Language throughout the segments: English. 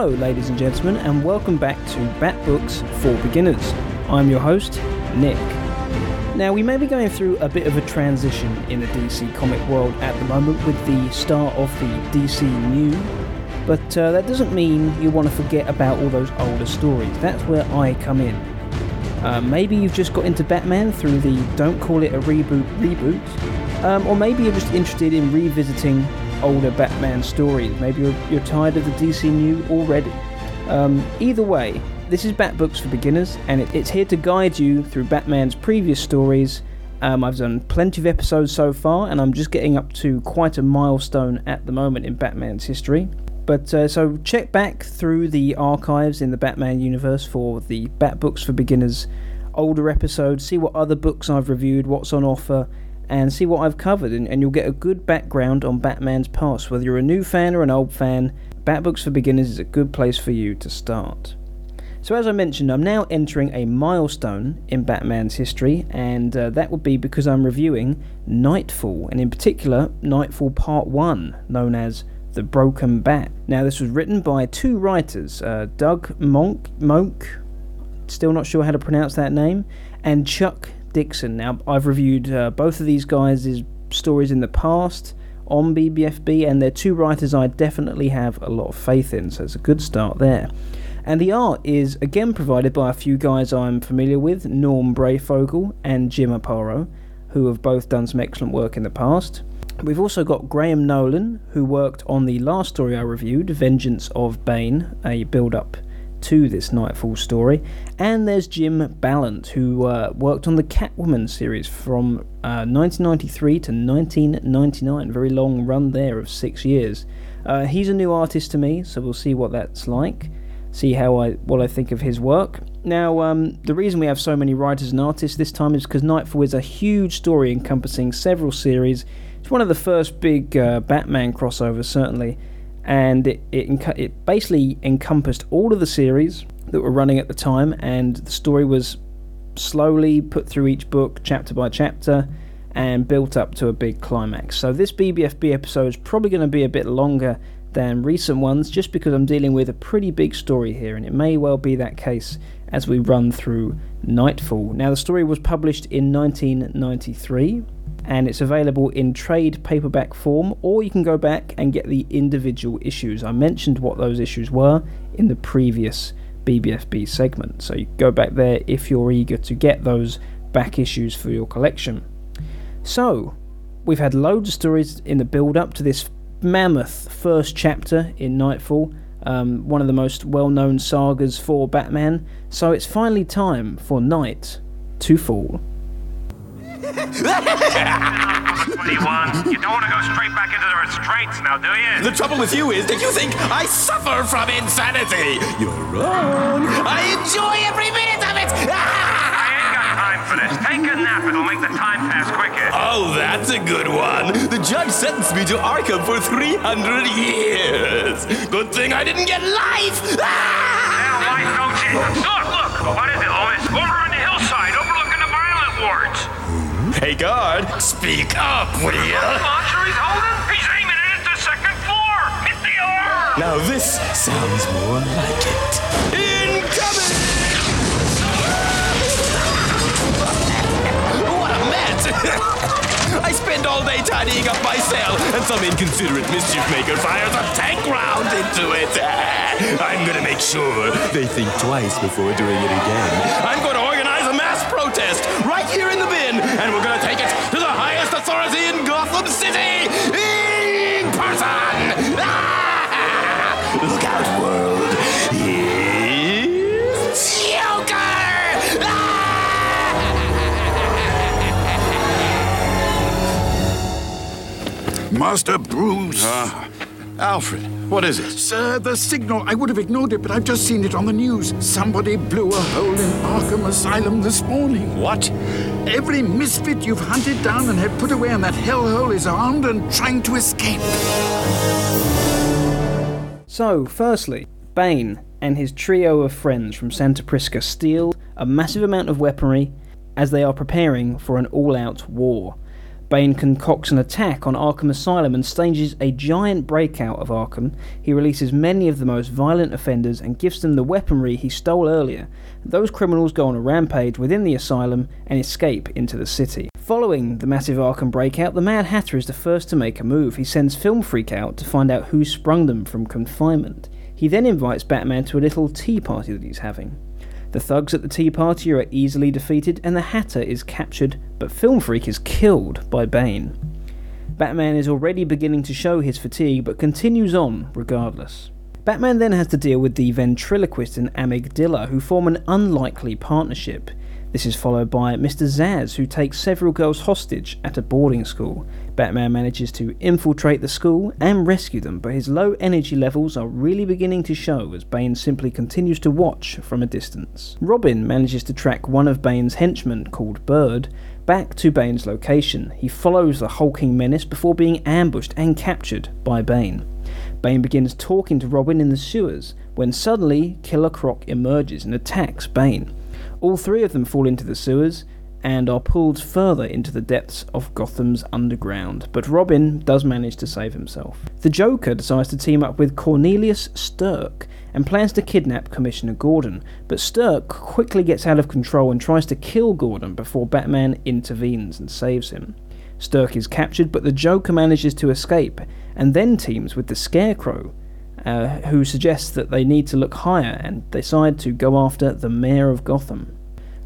Hello, ladies and gentlemen, and welcome back to Bat Books for Beginners. I'm your host, Nick. Now, we may be going through a bit of a transition in the DC comic world at the moment with the start of the DC New, but uh, that doesn't mean you want to forget about all those older stories. That's where I come in. Uh, maybe you've just got into Batman through the Don't Call It a Reboot reboot, um, or maybe you're just interested in revisiting older Batman stories. Maybe you're, you're tired of the DC New already. Um, either way, this is Bat Books for Beginners, and it, it's here to guide you through Batman's previous stories. Um, I've done plenty of episodes so far, and I'm just getting up to quite a milestone at the moment in Batman's history. But uh, so check back through the archives in the Batman universe for the Bat Books for Beginners older episodes, see what other books I've reviewed, what's on offer, and see what I've covered, and, and, you'll get a good background on Batman's past. Whether you're a new fan or an old fan, Batbooks for Beginners is a good place for you to start. So, as I mentioned, I'm now entering a milestone in Batman's history, and uh, that would be because I'm reviewing Nightfall, and in particular, Nightfall Part 1, known as The Broken Bat. Now, this was written by two writers, uh, Doug Moench, Moench, still not sure how to pronounce that name, and Chuck Dixon. Now, I've reviewed uh, both of these guys' stories in the past on BBFB, and they're two writers I definitely have a lot of faith in, so it's a good start there. And the art is again provided by a few guys I'm familiar with Norm Breyfogle and Jim Aparo, who have both done some excellent work in the past. We've also got Graham Nolan, who worked on the last story I reviewed, Vengeance of Bane, a build up to this Nightfall story. And there's Jim Balent, who uh, worked on the Catwoman series from uh, 1993 to 1999. Very long run there of six years. Uh, he's a new artist to me, so we'll see what that's like. See how I what I think of his work. Now, um, the reason we have so many writers and artists this time is because Nightfall is a huge story encompassing several series. It's one of the first big uh, Batman crossovers, certainly and it, it, it basically encompassed all of the series that were running at the time, and the story was slowly put through each book, chapter by chapter, and built up to a big climax. So this BBFB episode is probably going to be a bit longer than recent ones, just because I'm dealing with a pretty big story here, and it may well be that case as we run through Nightfall. Now, the story was published in 1993 and it's available in trade paperback form, or you can go back and get the individual issues. I mentioned what those issues were in the previous BBFB segment, so you go back there if you're eager to get those back issues for your collection. So, we've had loads of stories in the build up to this mammoth first chapter in Nightfall, um, one of the most well known sagas for Batman, so it's finally time for Night to Fall. 21. You don't want to go straight back into the restraints now, do you? The trouble with you is that you think I suffer from insanity. You're wrong. I enjoy every minute of it. I ain't got time for this. Take a nap. It'll make the time pass quicker. Oh, that's a good one. The judge sentenced me to Arkham for 300 years. Good thing I didn't get life. Now, life don't change. Look, Hey, guard, speak up, will you? Launcher he's holding? He's aiming it at the second floor. Hit the alarm. Now this sounds more like it. Incoming! what a mess! I spend all day tidying up my cell, and some inconsiderate mischief maker fires a tank round into it. I'm gonna make sure they think twice before doing it again. I'm gonna organize a mass protest right here in the bin, and we're gonna take it to the highest authority in Gotham City in person! Ah! Look out, world! It's Joker! Master Bruce. Ah, Alfred, what is it? Sir, the signal. I would have ignored it, but I've just seen it on the news. Somebody blew a hole in Arkham Asylum this morning. What? Every misfit you've hunted down and had put away in that hellhole is armed and trying to escape. So, firstly, Bane and his trio of friends from Santa Prisca steal a massive amount of weaponry as they are preparing for an all out war. Bane concocts an attack on Arkham Asylum and stages a giant breakout of Arkham. He releases many of the most violent offenders and gives them the weaponry he stole earlier. Those criminals go on a rampage within the asylum and escape into the city. Following the massive Arkham breakout, the Mad Hatter is the first to make a move. He sends Film Freak out to find out who sprung them from confinement. He then invites Batman to a little tea party that he's having. The thugs at the tea party are easily defeated, and the Hatter is captured, but Film Freak is killed by Bane. Batman is already beginning to show his fatigue, but continues on regardless. Batman then has to deal with the ventriloquist and Amygdala, who form an unlikely partnership. This is followed by Mr. Zsasz, who takes several girls hostage at a boarding school. Batman manages to infiltrate the school and rescue them, but his low energy levels are really beginning to show as Bane simply continues to watch from a distance. Robin manages to track one of Bane's henchmen, called Bird, back to Bane's location. He follows the hulking menace before being ambushed and captured by Bane. Bane begins talking to Robin in the sewers when suddenly Killer Croc emerges and attacks Bane. All three of them fall into the sewers and are pulled further into the depths of Gotham's underground, but Robin does manage to save himself. The Joker decides to team up with Cornelius Stirk and plans to kidnap Commissioner Gordon, but Stirk quickly gets out of control and tries to kill Gordon before Batman intervenes and saves him. Stirk is captured, but the Joker manages to escape and then teams with the Scarecrow, uh, who suggests that they need to look higher and decide to go after the Mayor of Gotham.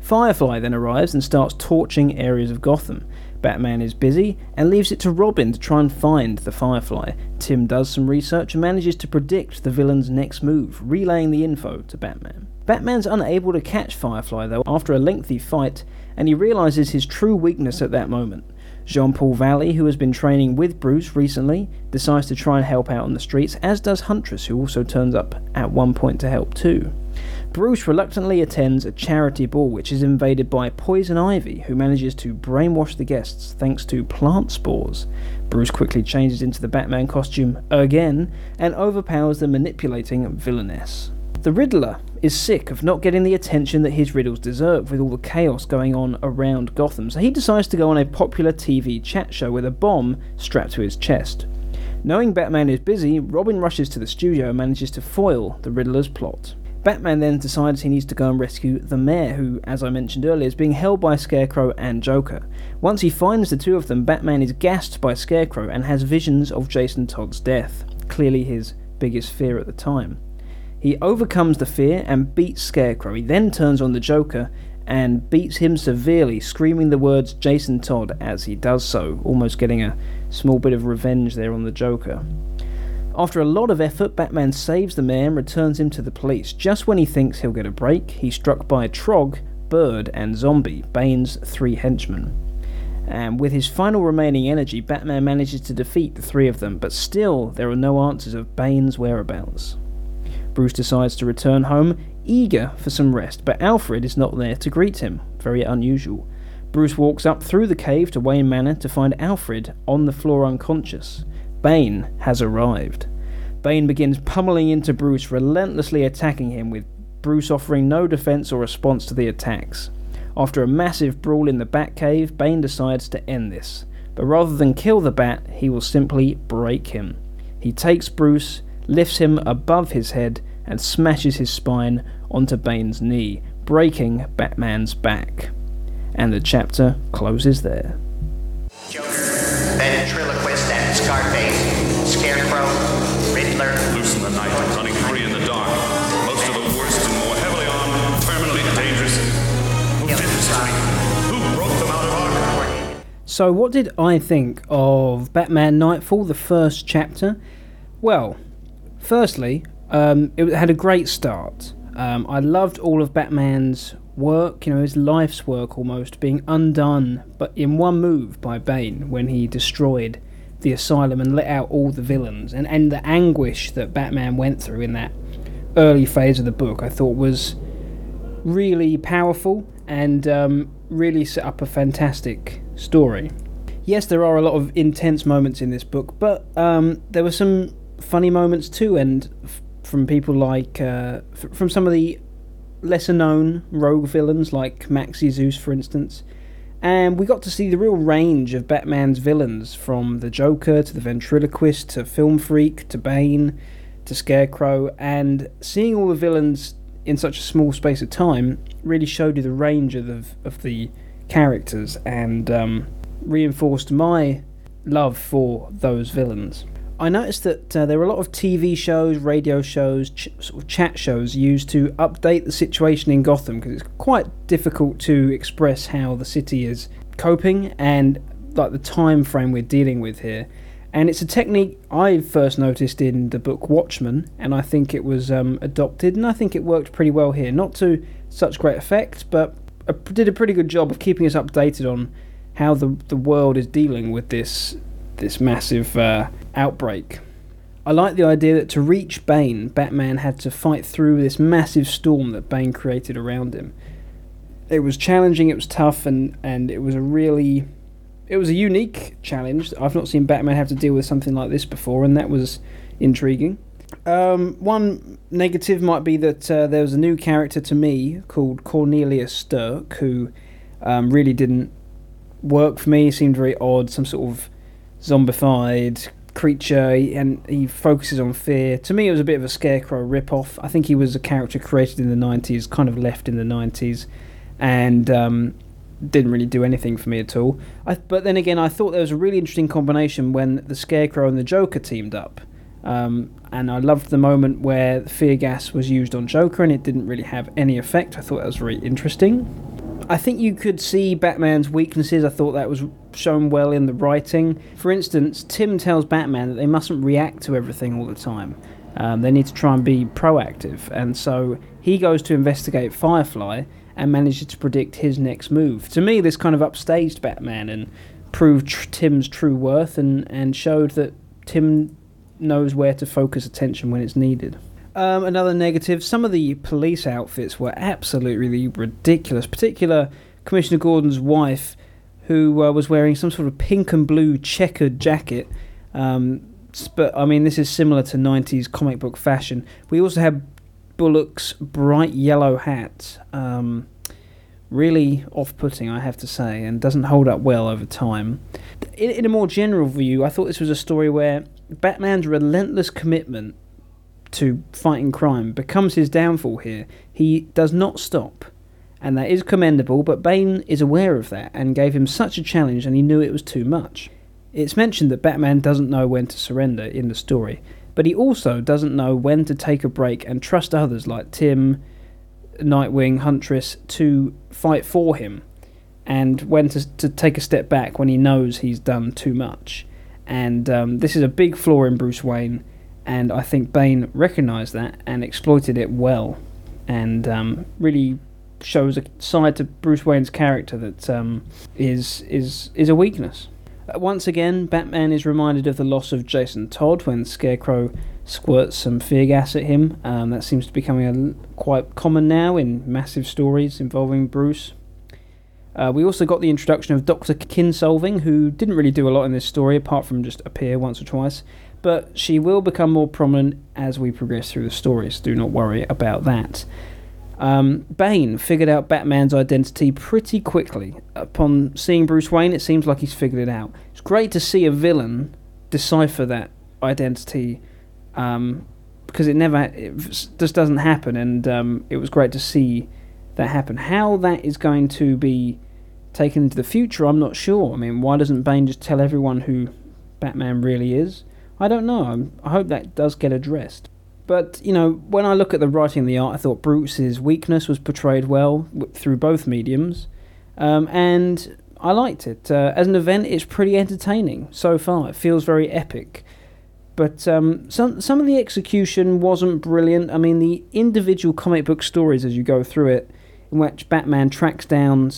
Firefly then arrives and starts torching areas of Gotham. Batman is busy and leaves it to Robin to try and find the Firefly. Tim does some research and manages to predict the villain's next move, relaying the info to Batman. Batman's unable to catch Firefly though after a lengthy fight, and he realizes his true weakness at that moment. Jean Paul Valley, who has been training with Bruce recently, decides to try and help out on the streets, as does Huntress, who also turns up at one point to help too. Bruce reluctantly attends a charity ball which is invaded by Poison Ivy, who manages to brainwash the guests thanks to plant spores. Bruce quickly changes into the Batman costume again and overpowers the manipulating villainess. The Riddler is sick of not getting the attention that his riddles deserve with all the chaos going on around Gotham, so he decides to go on a popular TV chat show with a bomb strapped to his chest. Knowing Batman is busy, Robin rushes to the studio and manages to foil the Riddler's plot. Batman then decides he needs to go and rescue the mayor, who, as I mentioned earlier, is being held by Scarecrow and Joker. Once he finds the two of them, Batman is gassed by Scarecrow and has visions of Jason Todd's death, clearly his biggest fear at the time. He overcomes the fear and beats Scarecrow. He then turns on the Joker and beats him severely, screaming the words Jason Todd as he does so, almost getting a small bit of revenge there on the Joker. After a lot of effort, Batman saves the mayor and returns him to the police. Just when he thinks he'll get a break, he's struck by Trogg, Bird, and Zombie, Bane's three henchmen. And with his final remaining energy, Batman manages to defeat the three of them, but still there are no answers of Bane's whereabouts. Bruce decides to return home, eager for some rest, but Alfred is not there to greet him. Very unusual. Bruce walks up through the cave to Wayne Manor to find Alfred on the floor unconscious. Bane has arrived. Bane begins pummeling into Bruce, relentlessly attacking him, with Bruce offering no defense or response to the attacks. After a massive brawl in the Batcave, Bane decides to end this. But rather than kill the Bat, he will simply break him. He takes Bruce, lifts him above his head, and smashes his spine onto Bane's knee, breaking Batman's back. And the chapter closes there. Joker, ventriloquist and Scarface, Scarecrow, Riddler. Loose in the night, running free in the dark. Most of the worst and more heavily armed, permanently dangerous. Who did this to me? Who broke them out of Arkham? So, what did I think of Batman Nightfall, the first chapter? Well, firstly, um, it had a great start. Um, I loved all of Batman's work, you know, his life's work almost, being undone, but in one move by Bane when he destroyed the asylum and let out all the villains, and, and the anguish that Batman went through in that early phase of the book, I thought was really powerful and um, really set up a fantastic story. Yes, there are a lot of intense moments in this book, but um, there were some funny moments too, and f- from people like uh, f- from some of the lesser known rogue villains like Maxi Zeus, for instance, And we got to see the real range of Batman's villains from the Joker to the ventriloquist to Film Freak to Bane to Scarecrow. And seeing all the villains in such a small space of time really showed you the range of the, of the characters and um, reinforced my love for those villains. I noticed that uh, there were a lot of TV shows, radio shows, ch- sort of chat shows used to update the situation in Gotham because it's quite difficult to express how the city is coping and like the time frame we're dealing with here. And it's a technique I first noticed in the book Watchmen, and I think it was um, adopted, and I think it worked pretty well here. Not to such great effect, but did a pretty good job of keeping us updated on how the the world is dealing with this this massive uh, outbreak. I like the idea that to reach Bane, Batman had to fight through this massive storm that Bane created around him. It was challenging, it was tough, and, and it was a really. It was a unique challenge. I've not seen Batman have to deal with something like this before, and that was intriguing. Um, one negative might be that uh, there was a new character to me called Cornelius Stirk, who um, really didn't work for me. Seemed very odd, some sort of zombified creature, and he focuses on fear. To me, it was a bit of a scarecrow ripoff. I think he was a character created in the 90s, kind of left in the 90s, and um, didn't really do anything for me at all. I, but then again, I thought there was a really interesting combination when the Scarecrow and the Joker teamed up. Um, and I loved the moment where fear gas was used on Joker and it didn't really have any effect. I thought that was very interesting. I think you could see Batman's weaknesses. I thought that was shown well in the writing. For instance, Tim tells Batman that they mustn't react to everything all the time. Um, they need to try and be proactive. And so he goes to investigate Firefly and manages to predict his next move. To me, this kind of upstaged Batman and proved tr- Tim's true worth and, and showed that Tim knows where to focus attention when it's needed. Um, another negative: some of the police outfits were absolutely ridiculous. Particular Commissioner Gordon's wife, who uh, was wearing some sort of pink and blue checkered jacket. Um, but I mean, this is similar to '90s comic book fashion. We also had Bullock's bright yellow hat. Um, really off-putting, I have to say, and doesn't hold up well over time. In, in a more general view, I thought this was a story where Batman's relentless commitment to fighting crime becomes his downfall here. He does not stop, and that is commendable, but Bane is aware of that and gave him such a challenge and he knew it was too much. It's mentioned that Batman doesn't know when to surrender in the story, but he also doesn't know when to take a break and trust others like Tim, Nightwing, Huntress to fight for him, and when to, to take a step back when he knows he's done too much. And um, this is a big flaw in Bruce Wayne and I think Bane recognised that and exploited it well, and um, really shows a side to Bruce Wayne's character that um, is is is a weakness. Uh, once again, Batman is reminded of the loss of Jason Todd when Scarecrow squirts some fear gas at him. Um, that seems to be becoming a, quite common now in massive stories involving Bruce. Uh, we also got the introduction of Dr. Kinsolving, who didn't really do a lot in this story apart from just appear once or twice but she will become more prominent as we progress through the stories. Do not worry about that. Um, Bane figured out Batman's identity pretty quickly. Upon seeing Bruce Wayne, it seems like he's figured it out. It's great to see a villain decipher that identity um, because it never, it just doesn't happen, and um, it was great to see that happen. How that is going to be taken into the future, I'm not sure. I mean, why doesn't Bane just tell everyone who Batman really is? I don't know. I hope that does get addressed. But, you know, when I look at the writing and the art, I thought Bruce's weakness was portrayed well through both mediums. Um, and I liked it. Uh, as an event, it's pretty entertaining so far. It feels very epic. But um, some some of the execution wasn't brilliant. I mean, the individual comic book stories as you go through it, in which Batman tracks down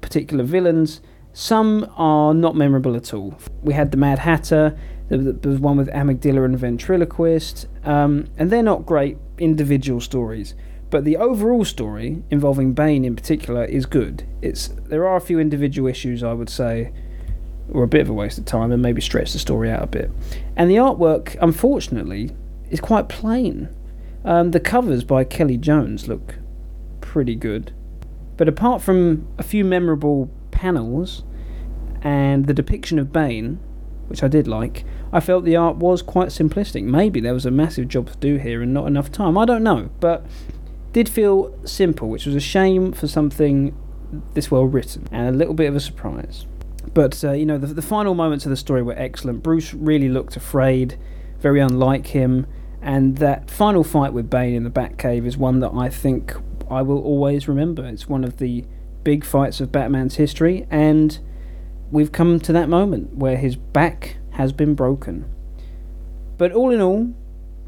particular villains, some are not memorable at all. We had the Mad Hatter, there was one with Amygdala and Ventriloquist, um, and they're not great individual stories. But the overall story, involving Bane in particular, is good. It's there are a few individual issues I would say were a bit of a waste of time and maybe stretch the story out a bit. And the artwork, unfortunately, is quite plain. Um, the covers by Kelly Jones look pretty good, but apart from a few memorable panels and the depiction of Bane, which I did like, I felt the art was quite simplistic. Maybe there was a massive job to do here and not enough time. I don't know, but did feel simple, which was a shame for something this well written and a little bit of a surprise. But uh, you know, the, the final moments of the story were excellent. Bruce really looked afraid, very unlike him, and that final fight with Bane in the Batcave is one that I think I will always remember. It's one of the big fights of Batman's history, and we've come to that moment where his back has been broken. But all in all,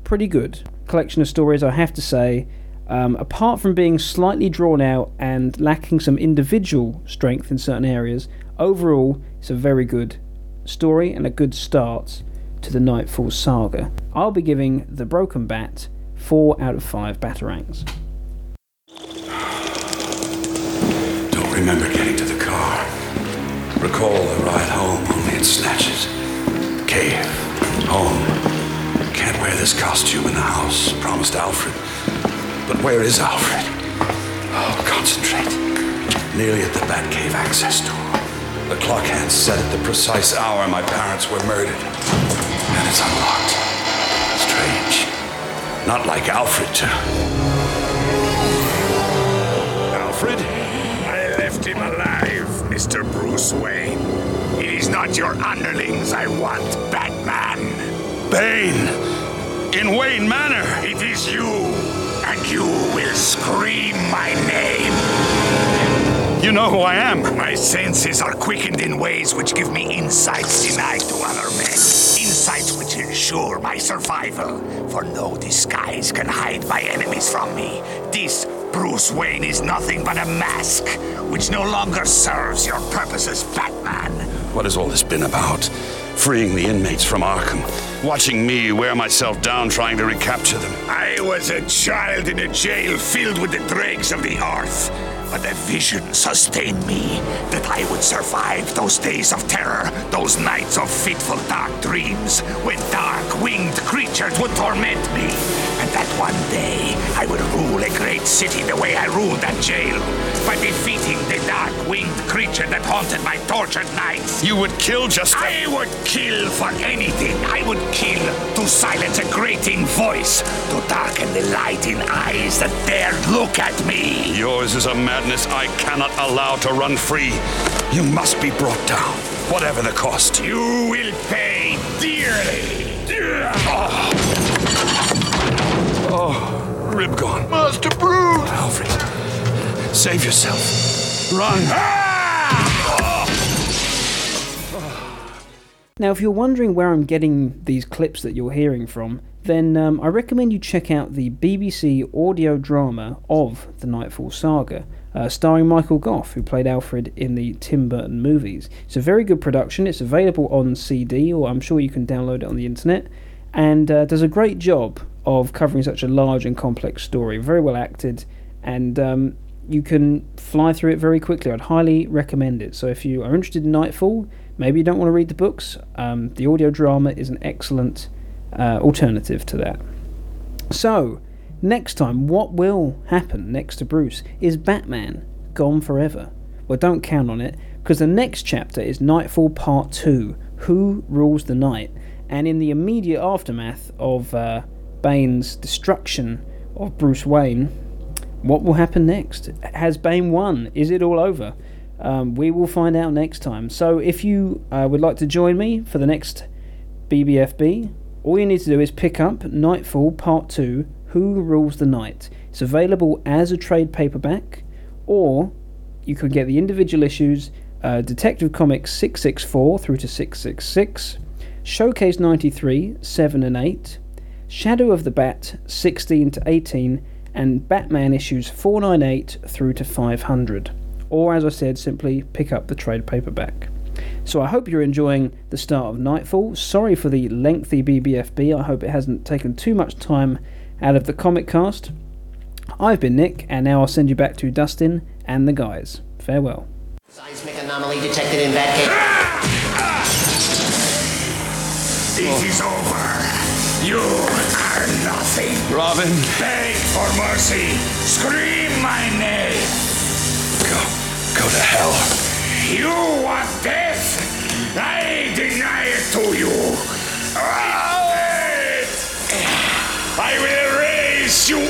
pretty good collection of stories, I have to say. Um, apart from being slightly drawn out and lacking some individual strength in certain areas, overall it's a very good story and a good start to the Nightfall saga. I'll be giving The Broken Bat 4 out of 5 Batarangs. Don't remember getting to the car. Recall the ride home only in snatches. Cave. Home. Can't wear this costume in the house. Promised Alfred. But where is Alfred? Oh, concentrate. Nearly at the Batcave access door. The clock hand set at the precise hour my parents were murdered. And it's unlocked. Strange. Not like Alfred to. Alfred? I left him alive, Mr. Bruce Wayne. Not your underlings I want, Batman. Bane! In Wayne Manor! It is you, and you will scream my name. You know who I am. My senses are quickened in ways which give me insights denied to other men. Insights which ensure my survival, for no disguise can hide my enemies from me. This Bruce Wayne is nothing but a mask, which no longer serves your purposes, Batman. What has all this been about? Freeing the inmates from Arkham. Watching me wear myself down trying to recapture them. I was a child in a jail filled with the dregs of the earth. But a vision sustained me that I would survive those days of terror, those nights of fitful dark dreams, when dark winged creatures would torment me. That one day I would rule a great city the way I ruled that jail, by defeating the dark winged creature that haunted my tortured nights. You would kill just I would kill for anything. I would kill to silence a grating voice, to darken the light in eyes that dared look at me. Yours is a madness I cannot allow to run free. You must be brought down, whatever the cost. You will pay Master Bruce! Alfred, save yourself. Run. Now, if you're wondering where I'm getting these clips that you're hearing from, then um, I recommend you check out the BBC audio drama of the Nightfall Saga, uh, starring Michael Gough, who played Alfred in the Tim Burton movies. It's a very good production. It's available on CD, or I'm sure you can download it on the internet, and uh, does a great job of covering such a large and complex story. Very well acted, and um, you can fly through it very quickly. I'd highly recommend it. So if you are interested in Nightfall, maybe you don't want to read the books, um, the audio drama is an excellent uh, alternative to that. So, next time, what will happen next to Bruce? Is Batman gone forever? Well, don't count on it, because the next chapter is Nightfall Part 2 Who Rules the Night? And in the immediate aftermath of uh, Bane's destruction of Bruce Wayne, what will happen next? Has Bane won? Is it all over? Um, we will find out next time. So, if you uh, would like to join me for the next BBFB, all you need to do is pick up Nightfall Part 2 Who Rules the Night. It's available as a trade paperback, or you can get the individual issues uh, Detective Comics 664 through to 666, Showcase 93, 7 and 8, Shadow of the Bat 16 to 18, and Batman issues 498 through to 500. Or, as I said, simply pick up the trade paperback. So I hope you're enjoying the start of Nightfall. Sorry for the lengthy BBFB. I hope it hasn't taken too much time out of the comic cast. I've been Nick, and now I'll send you back to Dustin and the guys. Farewell. Seismic anomaly detected in Batcave. Ah! Ah! It is over. You are nothing. Robin. Beg for mercy. Scream my name. Go, go to hell. You want death? I deny it to you. Oh! I will erase you